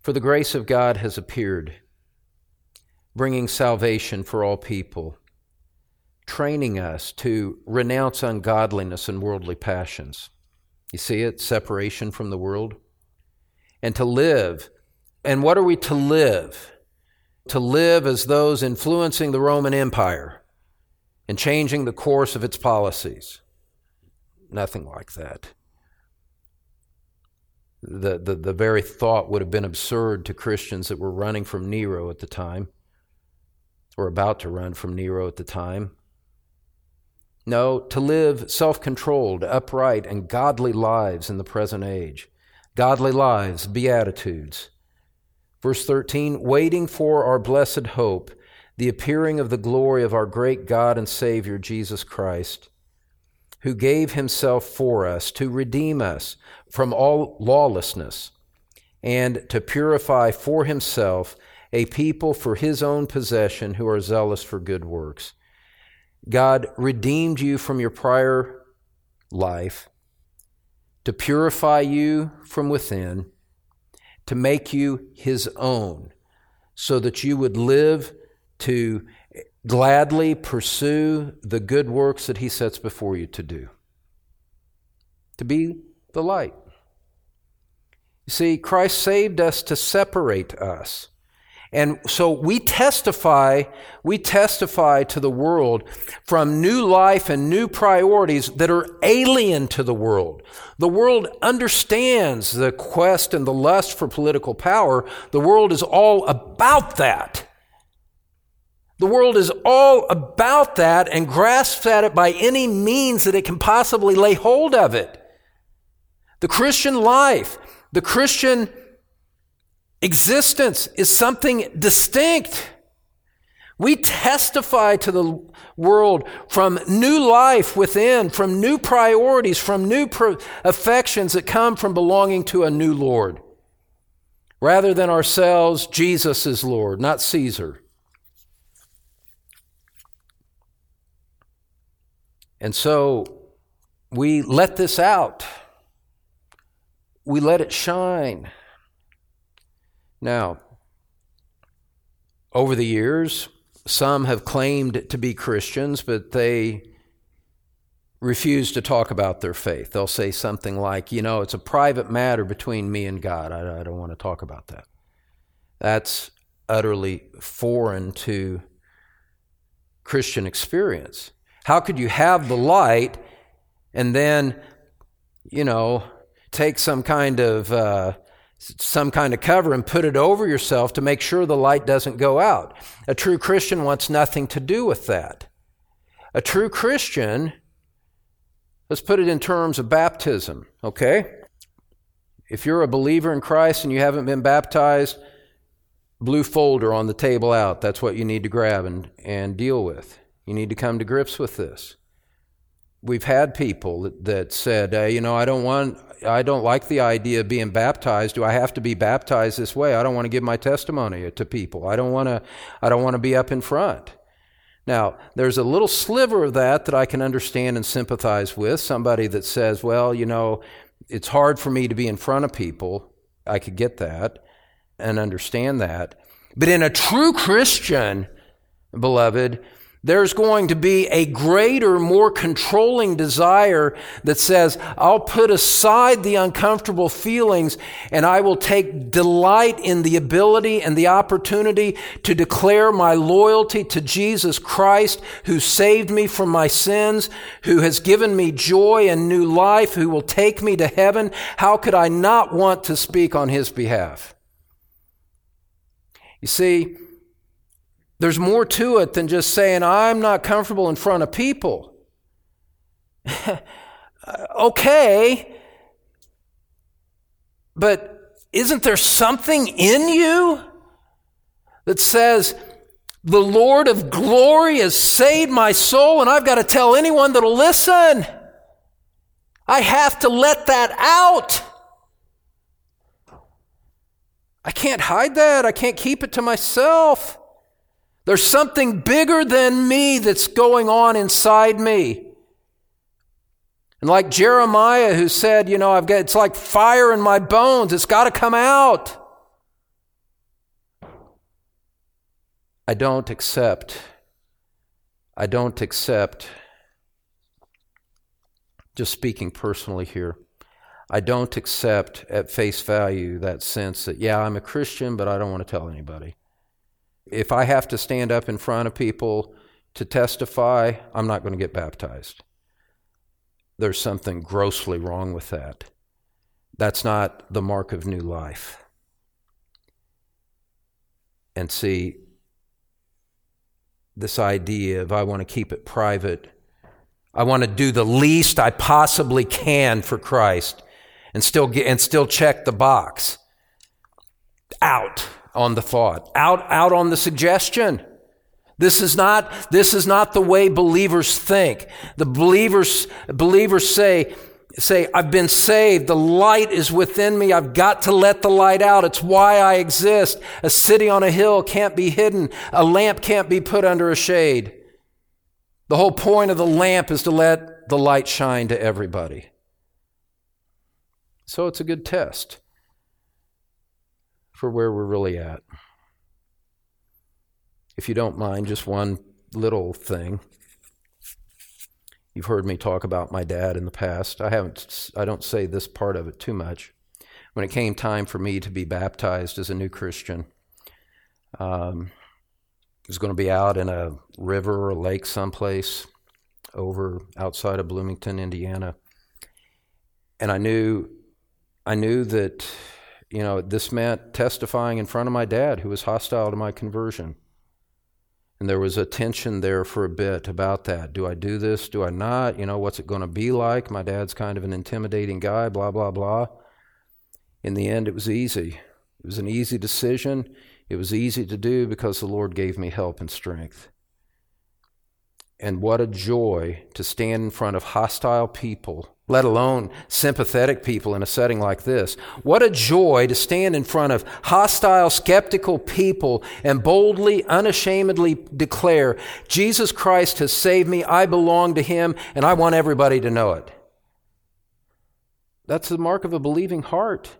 For the grace of God has appeared, bringing salvation for all people, training us to renounce ungodliness and worldly passions. You see it? Separation from the world. And to live. And what are we to live? to live as those influencing the Roman Empire and changing the course of its policies. Nothing like that. The, the, the very thought would have been absurd to Christians that were running from Nero at the time, or about to run from Nero at the time. No, to live self controlled, upright, and godly lives in the present age. Godly lives, beatitudes Verse 13, waiting for our blessed hope, the appearing of the glory of our great God and Savior, Jesus Christ, who gave himself for us to redeem us from all lawlessness and to purify for himself a people for his own possession who are zealous for good works. God redeemed you from your prior life to purify you from within to make you his own, so that you would live to gladly pursue the good works that he sets before you to do. To be the light. You see, Christ saved us to separate us and so we testify, we testify to the world from new life and new priorities that are alien to the world. The world understands the quest and the lust for political power. The world is all about that. The world is all about that and grasps at it by any means that it can possibly lay hold of it. The Christian life, the Christian Existence is something distinct. We testify to the world from new life within, from new priorities, from new pro- affections that come from belonging to a new Lord. Rather than ourselves, Jesus is Lord, not Caesar. And so we let this out. We let it shine. Now, over the years, some have claimed to be Christians, but they refuse to talk about their faith. They'll say something like, you know, it's a private matter between me and God. I, I don't want to talk about that. That's utterly foreign to Christian experience. How could you have the light and then, you know, take some kind of uh, some kind of cover and put it over yourself to make sure the light doesn't go out? A true Christian wants nothing to do with that. A true Christian, let's put it in terms of baptism, okay? If you're a believer in Christ and you haven't been baptized, blue folder on the table out. That's what you need to grab and, and deal with. You need to come to grips with this. We've had people that, said, uh, you know, I don't want, I don't like the idea of being baptized. Do I have to be baptized this way? I don't want to give my testimony to people. I don't want to, I don't want to be up in front. Now, there's a little sliver of that that I can understand and sympathize with. Somebody that says, well, you know, it's hard for me to be in front of people. I could get that and understand that. But in a true Christian, beloved, there's going to be a greater, more controlling desire that says, I'll put aside the uncomfortable feelings and I will take delight in the ability and the opportunity to declare my loyalty to Jesus Christ, who saved me from my sins, who has given me joy and new life, who will take me to heaven. How could I not want to speak on his behalf? You see, there's more to it than just saying, I'm not comfortable in front of people. okay, but isn't there something in you that says, the Lord of glory has saved my soul, and I've got to tell anyone that'll listen. I have to let that out. I can't hide that. I can't keep it to myself. There's something bigger than me that's going on inside me. And like Jeremiah who said, you know, I've got, it's like fire in my bones. It's got to come out. I don't accept, I don't accept, just speaking personally here, I don't accept at face value that sense that, yeah, I'm a Christian, but I don't want to tell anybody. If I have to stand up in front of people to testify, I'm not going to get baptized. There's something grossly wrong with that. That's not the mark of new life. And see, this idea of I want to keep it private, I want to do the least I possibly can for Christ and still get, and still check the box. Out on the thought, out, out on the suggestion. This is not, this is not the way believers think. The believers, believers say, say, I've been saved. The light is within me. I've got to let the light out. It's why I exist. A city on a hill can't be hidden. A lamp can't be put under a shade. The whole point of the lamp is to let the light shine to everybody. So it's a good test for where we're really at. If you don't mind, just one little thing. You've heard me talk about my dad in the past. I haven't I don't say this part of it too much. When it came time for me to be baptized as a new Christian, um, was going to be out in a river or lake someplace over outside of Bloomington, Indiana. And I knew I knew that, you know, this meant testifying in front of my dad, who was hostile to my conversion. And there was a tension there for a bit about that. Do I do this? Do I not? You know, what's it going to be like? My dad's kind of an intimidating guy, blah, blah, blah. In the end, it was easy. It was an easy decision. It was easy to do because the Lord gave me help and strength. And what a joy to stand in front of hostile people let alone sympathetic people in a setting like this. What a joy to stand in front of hostile, skeptical people and boldly, unashamedly declare, Jesus Christ has saved me, I belong to Him, and I want everybody to know it. That's the mark of a believing heart.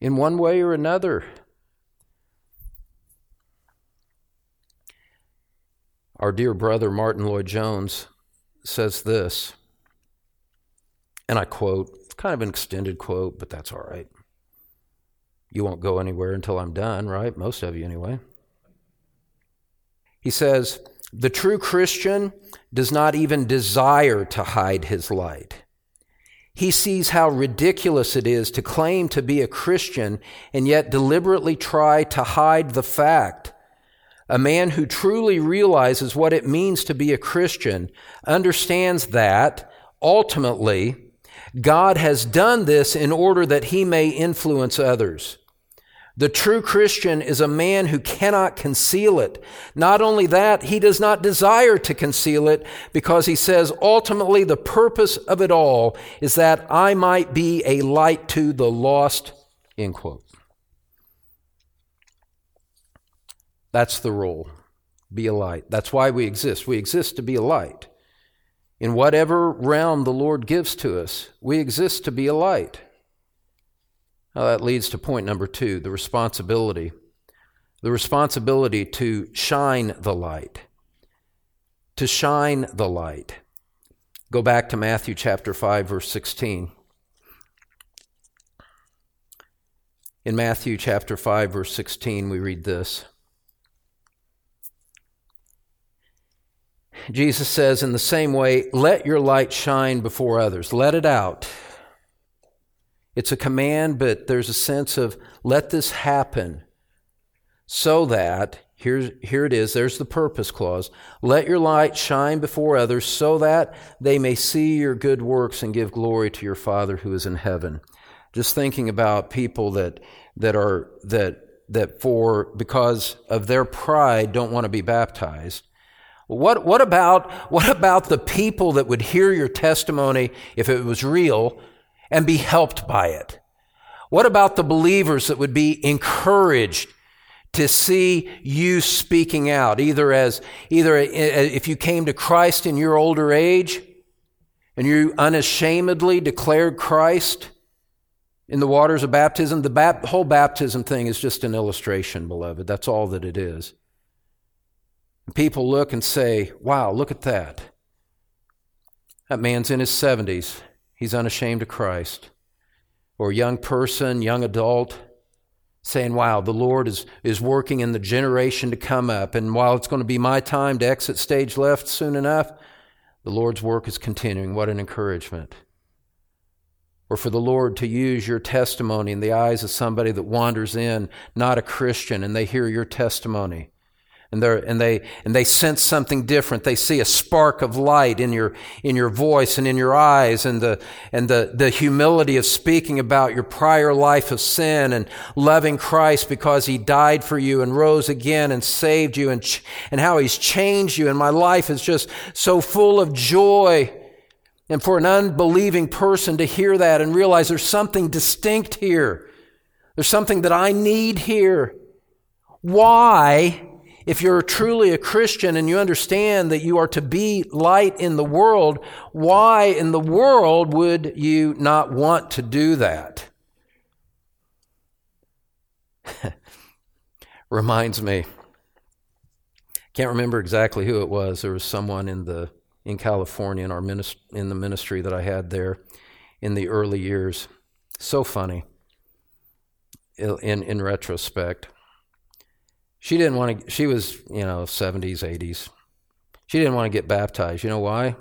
In one way or another. Our dear brother Martyn Lloyd-Jones says this, and I quote, it's kind of an extended quote, but that's all right. You won't go anywhere until I'm done, right? Most of you, anyway. He says, The true Christian does not even desire to hide his light. He sees how ridiculous it is to claim to be a Christian and yet deliberately try to hide the fact. A man who truly realizes what it means to be a Christian understands that, ultimately, God has done this in order that he may influence others. The true Christian is a man who cannot conceal it. Not only that, he does not desire to conceal it because he says ultimately the purpose of it all is that I might be a light to the lost. End quote. That's the role. Be a light. That's why we exist. We exist to be a light. In whatever realm the Lord gives to us, we exist to be a light. Now that leads to point number two the responsibility. The responsibility to shine the light. To shine the light. Go back to Matthew chapter 5, verse 16. In Matthew chapter 5, verse 16, we read this Jesus says, in the same way, let your light shine before others. Let it out. It's a command, but there's a sense of let this happen so that, here, here it is, there's the purpose clause. Let your light shine before others so that they may see your good works and give glory to your Father who is in heaven. Just thinking about people that, that are, that, that for, because of their pride don't want to be baptized. What, what about, what about the people that would hear your testimony if it was real and be helped by it? What about the believers that would be encouraged to see you speaking out, either as, either if you came to Christ in your older age and you unashamedly declared Christ in the waters of baptism? The bap- whole baptism thing is just an illustration, beloved. That's all that it is. People look and say, wow, look at that. That man's in his 70s. He's unashamed of Christ. Or a young person, young adult, saying, wow, the Lord is, is working in the generation to come up. And while it's going to be my time to exit stage left soon enough, the Lord's work is continuing. What an encouragement. Or for the Lord to use your testimony in the eyes of somebody that wanders in, not a Christian, and they hear your testimony and, and, they, and they sense something different. They see a spark of light in your, in your voice and in your eyes and, the, and the, the humility of speaking about your prior life of sin and loving Christ because he died for you and rose again and saved you and, ch- and how he's changed you. And my life is just so full of joy. And for an unbelieving person to hear that and realize there's something distinct here. There's something that I need here. Why if you're truly a Christian and you understand that you are to be light in the world, why in the world would you not want to do that? Reminds me. Can't remember exactly who it was. There was someone in the in California in our minist- in the ministry that I had there in the early years. So funny. In in retrospect. She didn't want to, she was, you know, 70s, 80s. She didn't want to get baptized. You know why?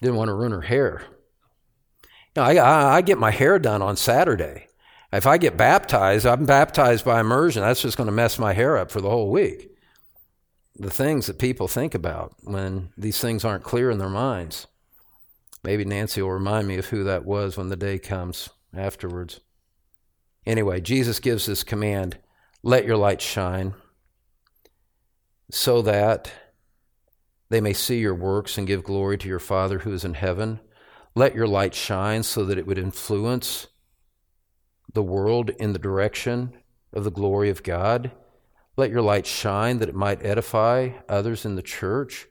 Didn't want to ruin her hair. You know, I, I, I get my hair done on Saturday. If I get baptized, I'm baptized by immersion. That's just going to mess my hair up for the whole week. The things that people think about when these things aren't clear in their minds. Maybe Nancy will remind me of who that was when the day comes afterwards. Anyway, Jesus gives this command let your light shine so that they may see your works and give glory to your Father who is in heaven. Let your light shine so that it would influence the world in the direction of the glory of God. Let your light shine that it might edify others in the church.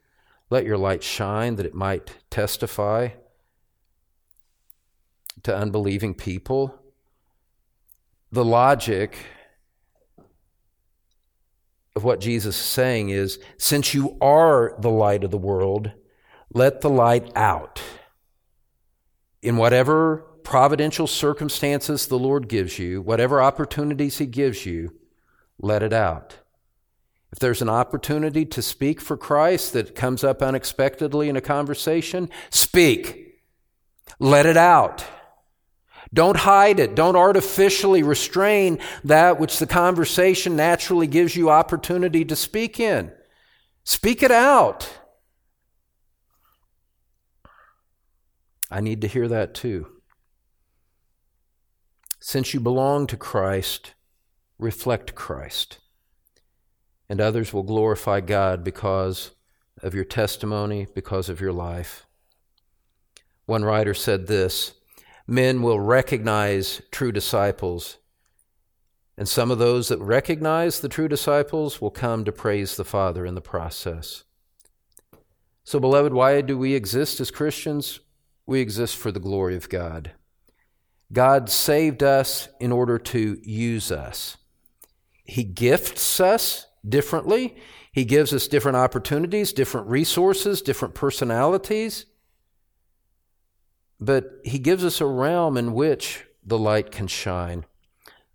Let your light shine that it might testify to unbelieving people. The logic of what Jesus is saying is since you are the light of the world, let the light out. In whatever providential circumstances the Lord gives you, whatever opportunities He gives you, let it out. If there's an opportunity to speak for Christ that comes up unexpectedly in a conversation, speak. Let it out. Don't hide it. Don't artificially restrain that which the conversation naturally gives you opportunity to speak in. Speak it out. I need to hear that too. Since you belong to Christ, reflect Christ. And others will glorify God because of your testimony, because of your life. One writer said this Men will recognize true disciples, and some of those that recognize the true disciples will come to praise the Father in the process. So, beloved, why do we exist as Christians? We exist for the glory of God. God saved us in order to use us. He gifts us differently. He gives us different opportunities, different resources, different personalities. But He gives us a realm in which the light can shine.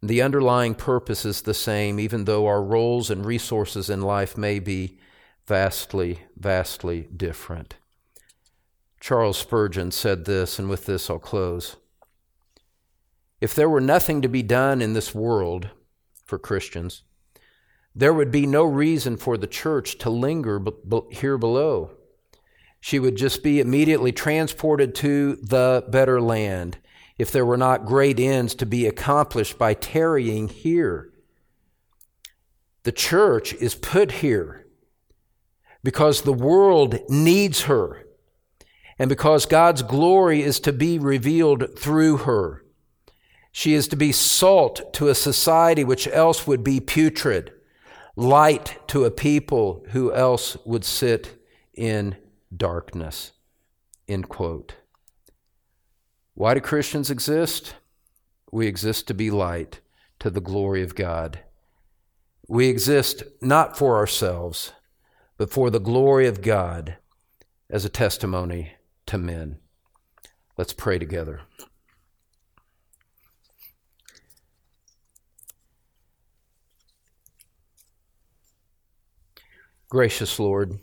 The underlying purpose is the same, even though our roles and resources in life may be vastly, vastly different. Charles Spurgeon said this, and with this I'll close. If there were nothing to be done in this world for Christians, there would be no reason for the church to linger here below. She would just be immediately transported to the better land if there were not great ends to be accomplished by tarrying here. The church is put here because the world needs her and because God's glory is to be revealed through her. She is to be salt to a society which else would be putrid, light to a people who else would sit in darkness. End quote. Why do Christians exist? We exist to be light to the glory of God. We exist not for ourselves, but for the glory of God as a testimony to men. Let's pray together. Gracious Lord,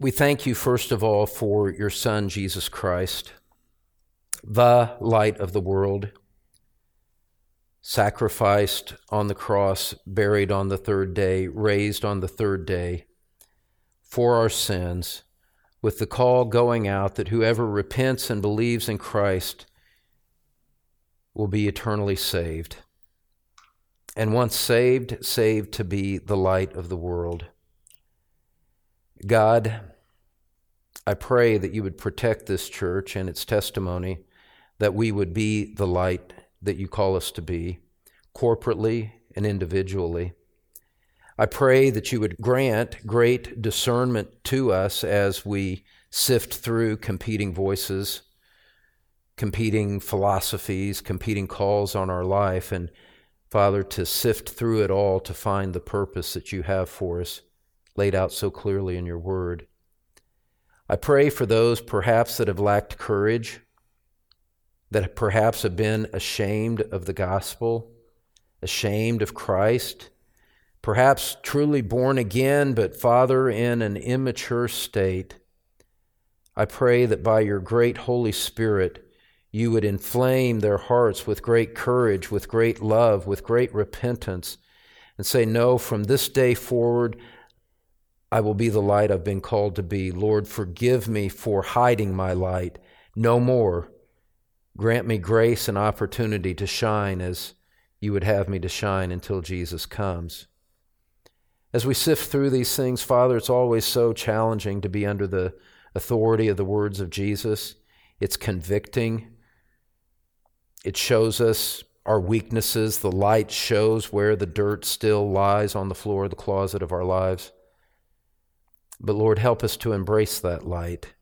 we thank you first of all for your Son, Jesus Christ, the light of the world, sacrificed on the cross, buried on the third day, raised on the third day for our sins, with the call going out that whoever repents and believes in Christ will be eternally saved and once saved, saved to be the light of the world. God, I pray that you would protect this church and its testimony, that we would be the light that you call us to be, corporately and individually. I pray that you would grant great discernment to us as we sift through competing voices, competing philosophies, competing calls on our life, and Father, to sift through it all to find the purpose that you have for us laid out so clearly in your word. I pray for those perhaps that have lacked courage, that perhaps have been ashamed of the gospel, ashamed of Christ, perhaps truly born again, but Father, in an immature state. I pray that by your great Holy Spirit, you would inflame their hearts with great courage, with great love, with great repentance, and say, No, from this day forward, I will be the light I've been called to be. Lord, forgive me for hiding my light. No more. Grant me grace and opportunity to shine as you would have me to shine until Jesus comes. As we sift through these things, Father, it's always so challenging to be under the authority of the words of Jesus. It's convicting. It shows us our weaknesses. The light shows where the dirt still lies on the floor of the closet of our lives. But Lord, help us to embrace that light,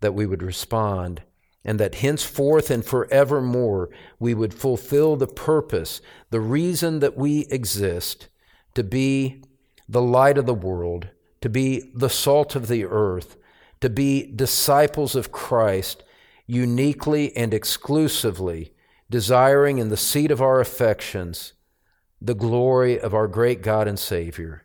that we would respond, and that henceforth and forevermore we would fulfill the purpose, the reason that we exist, to be the light of the world, to be the salt of the earth, to be disciples of Christ uniquely and exclusively desiring in the seat of our affections the glory of our great God and Savior,